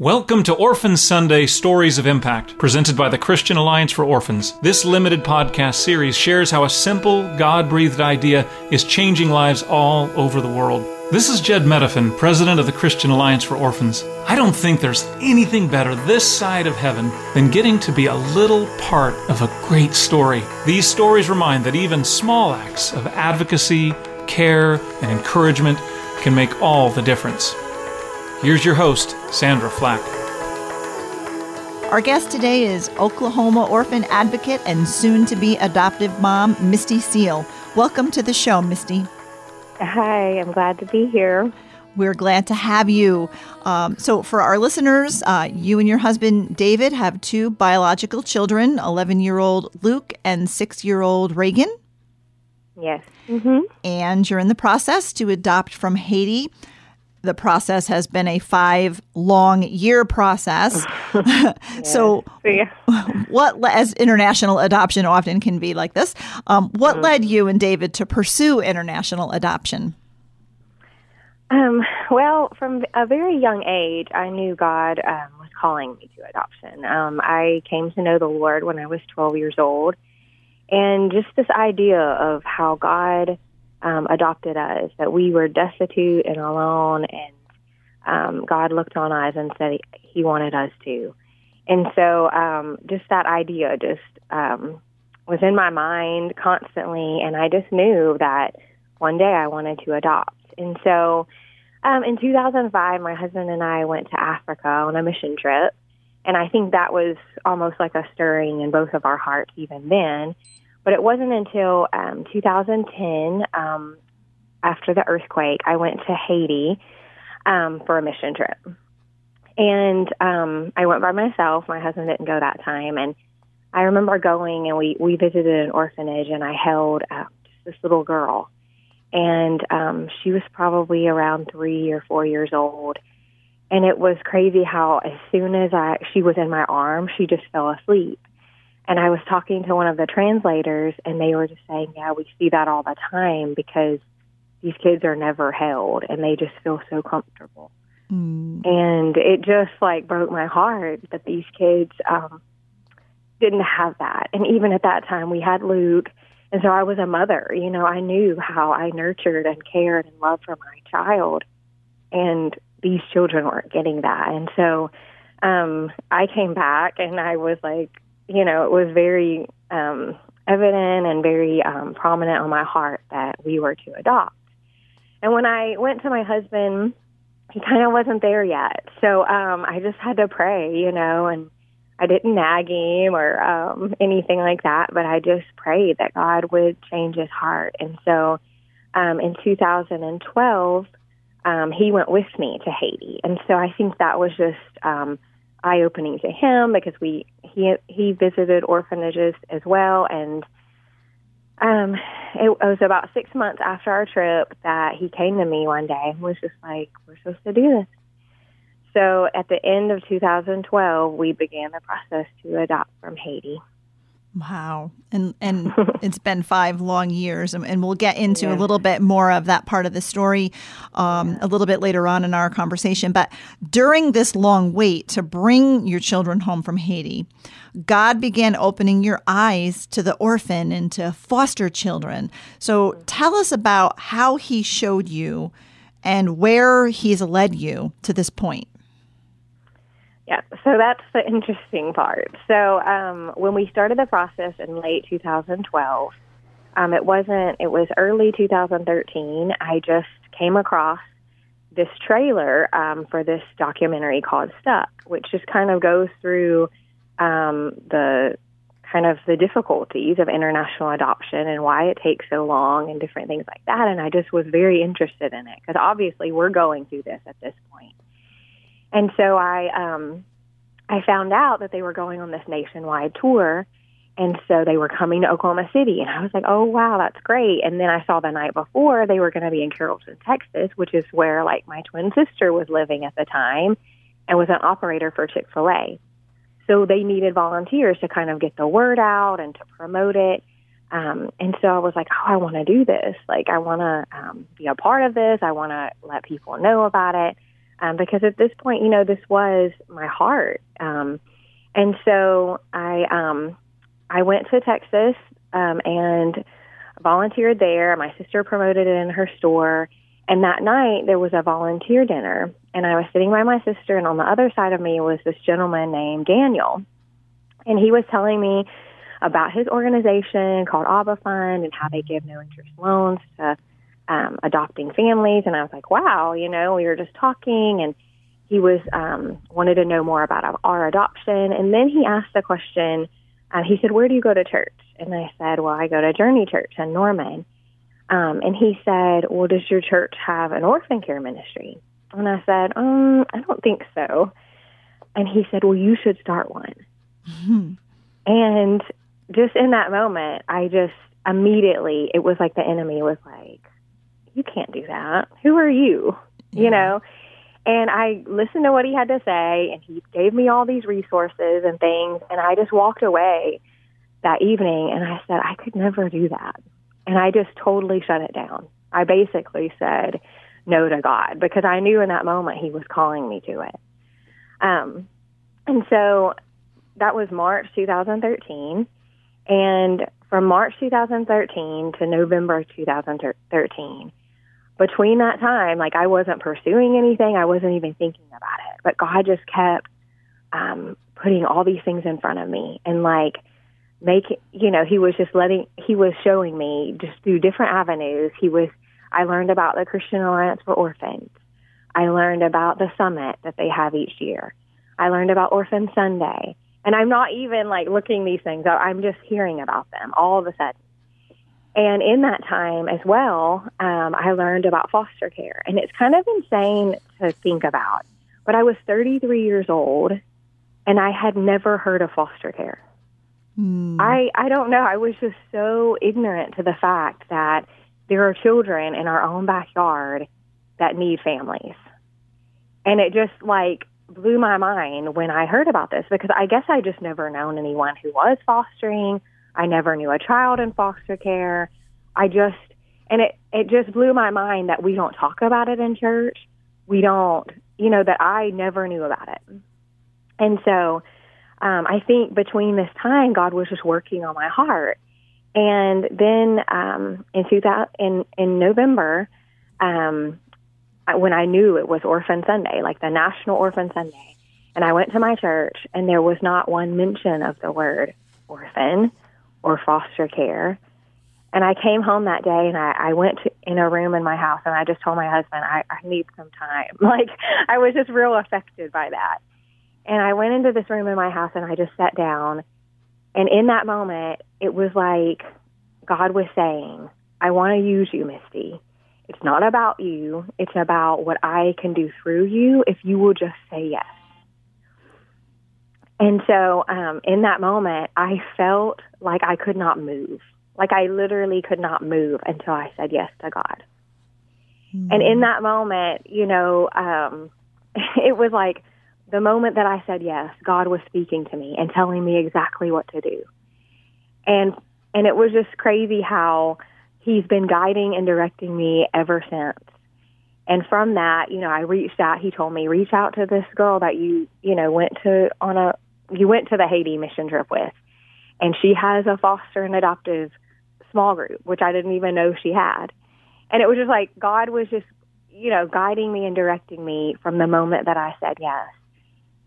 Welcome to Orphan Sunday Stories of Impact, presented by the Christian Alliance for Orphans. This limited podcast series shares how a simple, God breathed idea is changing lives all over the world. This is Jed Medefind, president of the Christian Alliance for Orphans. I don't think there's anything better this side of heaven than getting to be a little part of a great story. These stories remind that even small acts of advocacy, care, and encouragement can make all the difference. Here's your host, Sandra Flack. Our guest today is Oklahoma orphan advocate and soon to be adoptive mom, Misty Seal. Welcome to the show, Misty. Hi, I'm glad to be here. We're glad to have you. Um, so, for our listeners, uh, you and your husband David have two biological children 11 year old Luke and 6 year old Reagan. Yes. Mm-hmm. And you're in the process to adopt from Haiti the process has been a five long year process. so, yeah. what, as international adoption often can be like this, um, what led you and David to pursue international adoption? Um, well, from a very young age, I knew God um, was calling me to adoption. Um, I came to know the Lord when I was 12 years old. And just this idea of how God um, adopted us, that we were destitute and alone, and um, God looked on us and said He wanted us to. And so, um, just that idea just um, was in my mind constantly, and I just knew that one day I wanted to adopt. And so, um, in 2005, my husband and I went to Africa on a mission trip, and I think that was almost like a stirring in both of our hearts even then. But it wasn't until um, 2010, um, after the earthquake, I went to Haiti um, for a mission trip. And um, I went by myself. My husband didn't go that time. And I remember going and we, we visited an orphanage and I held uh, this little girl. And um, she was probably around three or four years old. And it was crazy how as soon as I she was in my arm, she just fell asleep. And I was talking to one of the translators, and they were just saying, "Yeah, we see that all the time because these kids are never held, and they just feel so comfortable." Mm. And it just like broke my heart that these kids um, didn't have that. And even at that time, we had Luke, and so I was a mother. You know, I knew how I nurtured and cared and loved for my child, and these children weren't getting that. And so um, I came back, and I was like you know, it was very um, evident and very um, prominent on my heart that we were to adopt. And when I went to my husband, he kind of wasn't there yet. So um, I just had to pray, you know, and I didn't nag him or um, anything like that, but I just prayed that God would change his heart. And so um, in 2012, um, he went with me to Haiti. And so I think that was just um, eye opening to him because we he he visited orphanages as well. And um it, was about six months after our trip that he came to me one day and was just like we're supposed to do this. So at the end of 2012 we began the process to adopt from haiti Wow. And and it's been five long years, and, and we'll get into yeah. a little bit more of that part of the story um, yeah. a little bit later on in our conversation. But during this long wait to bring your children home from Haiti, God began opening your eyes to the orphan and to foster children. So tell us about how He showed you and where He's led you to this point. Yeah, so that's the interesting part. So um, when we started the process in late 2012, um, it wasn't, it was early 2013. I just came across this trailer um, for this documentary called Stuck, which just kind of goes through um, the kind of the difficulties of international adoption and why it takes so long and different things like that. And I just was very interested in it because obviously we're going through this at this point. And so I um I found out that they were going on this nationwide tour and so they were coming to Oklahoma City and I was like, "Oh wow, that's great." And then I saw the night before they were going to be in Carrollton, Texas, which is where like my twin sister was living at the time and was an operator for Chick-fil-A. So they needed volunteers to kind of get the word out and to promote it. Um, and so I was like, oh, I want to do this. Like, I want to um, be a part of this. I want to let people know about it. Um, because at this point, you know, this was my heart. Um, and so I um, I went to Texas um, and volunteered there. My sister promoted it in her store. And that night there was a volunteer dinner, and I was sitting by my sister, and on the other side of me was this gentleman named Daniel, and he was telling me about his organization called Abba Fund and how they give no interest loans to um, adopting families. And I was like, wow, you know, we were just talking, and he was um, wanted to know more about our adoption, and then he asked the question. Uh, he said, "Where do you go to church?" And I said, "Well, I go to Journey Church in Norman." Um, and he said, Well, does your church have an orphan care ministry? And I said, um, I don't think so. And he said, Well, you should start one. Mm-hmm. And just in that moment, I just immediately, it was like the enemy was like, You can't do that. Who are you? Yeah. You know? And I listened to what he had to say, and he gave me all these resources and things. And I just walked away that evening and I said, I could never do that. And I just totally shut it down. I basically said no to God because I knew in that moment He was calling me to it. Um, and so that was March 2013. And from March 2013 to November 2013, between that time, like I wasn't pursuing anything, I wasn't even thinking about it, but God just kept um, putting all these things in front of me. And like, making, you know he was just letting he was showing me just through different avenues. He was i learned about the christian alliance for orphans. I learned about the summit that they have each year. I learned about orphan sunday. And i'm not even like looking these things up. I'm just hearing about them all of a sudden and in that time as well um, i learned about foster care and it's kind of insane to think about but i was 33 years old and i had never heard of foster care Mm. I I don't know. I was just so ignorant to the fact that there are children in our own backyard that need families. And it just like blew my mind when I heard about this because I guess I just never known anyone who was fostering. I never knew a child in foster care. I just and it it just blew my mind that we don't talk about it in church. We don't, you know, that I never knew about it. And so um, I think between this time, God was just working on my heart. And then um, in 2000, in in November, um, when I knew it was Orphan Sunday, like the National Orphan Sunday, and I went to my church, and there was not one mention of the word orphan or foster care. And I came home that day, and I, I went to, in a room in my house, and I just told my husband, I, I need some time. Like I was just real affected by that. And I went into this room in my house and I just sat down. And in that moment, it was like God was saying, I want to use you, Misty. It's not about you, it's about what I can do through you if you will just say yes. And so um, in that moment, I felt like I could not move. Like I literally could not move until I said yes to God. Mm-hmm. And in that moment, you know, um, it was like, the moment that I said yes, God was speaking to me and telling me exactly what to do. And and it was just crazy how he's been guiding and directing me ever since. And from that, you know, I reached out. He told me, reach out to this girl that you, you know, went to on a you went to the Haiti mission trip with. And she has a foster and adoptive small group, which I didn't even know she had. And it was just like God was just, you know, guiding me and directing me from the moment that I said yes.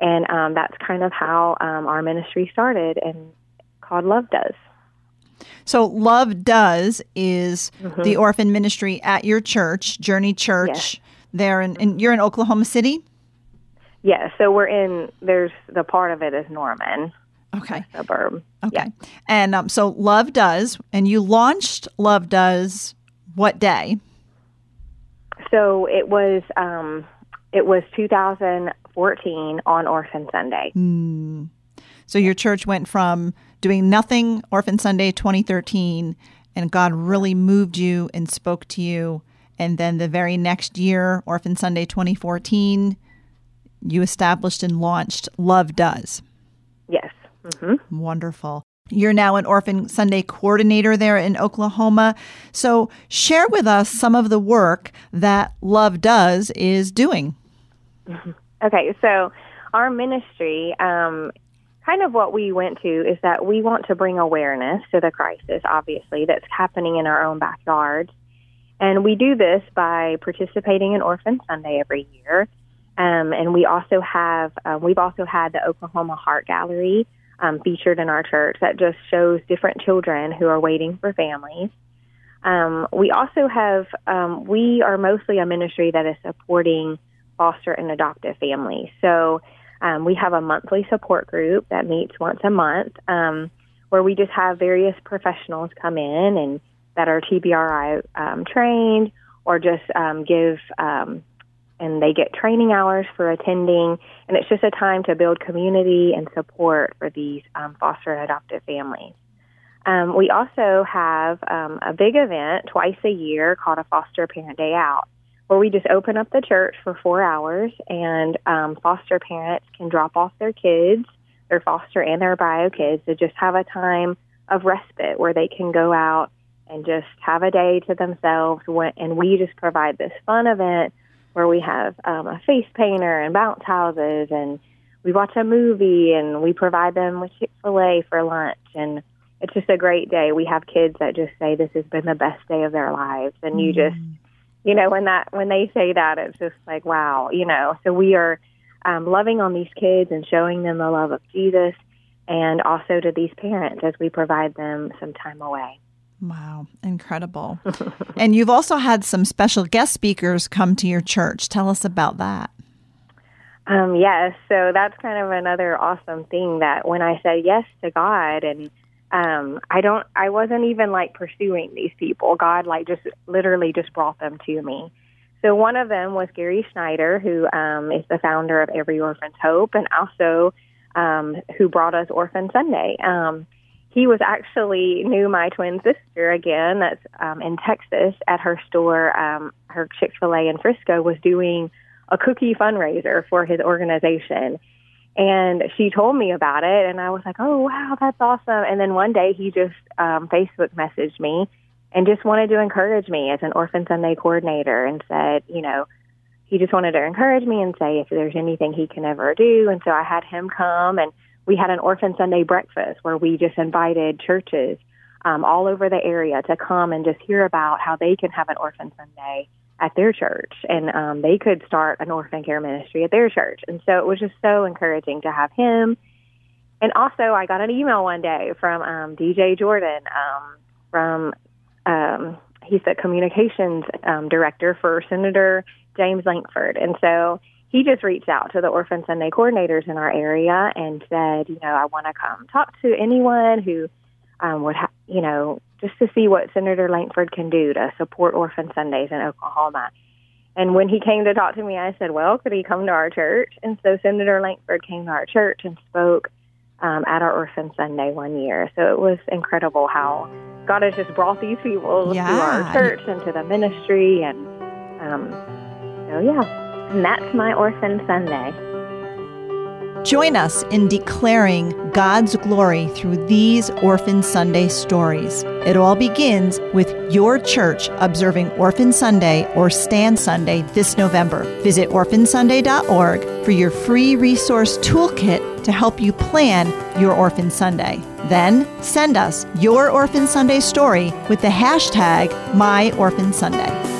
And um, that's kind of how um, our ministry started and called Love Does. So, Love Does is mm-hmm. the orphan ministry at your church, Journey Church, yes. there. And in, you're in Oklahoma City? Yeah, so we're in, there's the part of it is Norman. Okay. Suburb. Okay. Yeah. And um, so Love Does, and you launched Love Does what day? So it was um, it was 2014 on Orphan Sunday. Mm. So your church went from doing nothing Orphan Sunday 2013, and God really moved you and spoke to you. And then the very next year, Orphan Sunday 2014, you established and launched Love Does. Mm-hmm. Wonderful. You're now an Orphan Sunday coordinator there in Oklahoma. So, share with us some of the work that Love Does is doing. Okay, so our ministry, um, kind of what we went to is that we want to bring awareness to the crisis, obviously, that's happening in our own backyards. And we do this by participating in Orphan Sunday every year. Um, and we also have, uh, we've also had the Oklahoma Heart Gallery um, featured in our church that just shows different children who are waiting for families. Um, we also have, um, we are mostly a ministry that is supporting foster and adoptive families. So um, we have a monthly support group that meets once a month um, where we just have various professionals come in and that are TBRI um, trained or just um, give, um, and they get training hours for attending. And it's just a time to build community and support for these um, foster and adoptive families. Um, we also have um, a big event twice a year called a Foster Parent Day Out where we just open up the church for four hours and um, foster parents can drop off their kids, their foster and their bio kids, to just have a time of respite where they can go out and just have a day to themselves. And we just provide this fun event where we have um, a face painter and bounce houses and we watch a movie and we provide them with Chick fil A for lunch. And it's just a great day. We have kids that just say this has been the best day of their lives. And you just, you know, when that when they say that, it's just like wow, you know. So we are um, loving on these kids and showing them the love of Jesus, and also to these parents as we provide them some time away. Wow, incredible! and you've also had some special guest speakers come to your church. Tell us about that. Um, yes, so that's kind of another awesome thing that when I said yes to God and um i don't i wasn't even like pursuing these people god like just literally just brought them to me so one of them was gary schneider who um is the founder of every orphan's hope and also um who brought us orphan sunday um he was actually knew my twin sister again that's um in texas at her store um her chick-fil-a in frisco was doing a cookie fundraiser for his organization and she told me about it, and I was like, "Oh wow, that's awesome!" And then one day he just um, Facebook messaged me and just wanted to encourage me as an Orphan Sunday coordinator, and said, you know, he just wanted to encourage me and say if there's anything he can ever do. And so I had him come, and we had an Orphan Sunday breakfast where we just invited churches um, all over the area to come and just hear about how they can have an Orphan Sunday at their church and um, they could start an orphan care ministry at their church. And so it was just so encouraging to have him. And also, I got an email one day from um, DJ Jordan um, from, um, he's the communications um, director for Senator James Lankford. And so he just reached out to the Orphan Sunday coordinators in our area and said, you know, I want to come talk to anyone who um, would, ha- you know, just to see what Senator Lankford can do to support Orphan Sundays in Oklahoma. And when he came to talk to me, I said, Well, could he come to our church? And so Senator Lankford came to our church and spoke um, at our Orphan Sunday one year. So it was incredible how God has just brought these people yeah. to our church and to the ministry. And um, so, yeah, and that's my Orphan Sunday. Join us in declaring God's glory through these Orphan Sunday stories. It all begins with your church observing Orphan Sunday or Stand Sunday this November. Visit orphansunday.org for your free resource toolkit to help you plan your Orphan Sunday. Then send us your Orphan Sunday story with the hashtag MyOrphanSunday.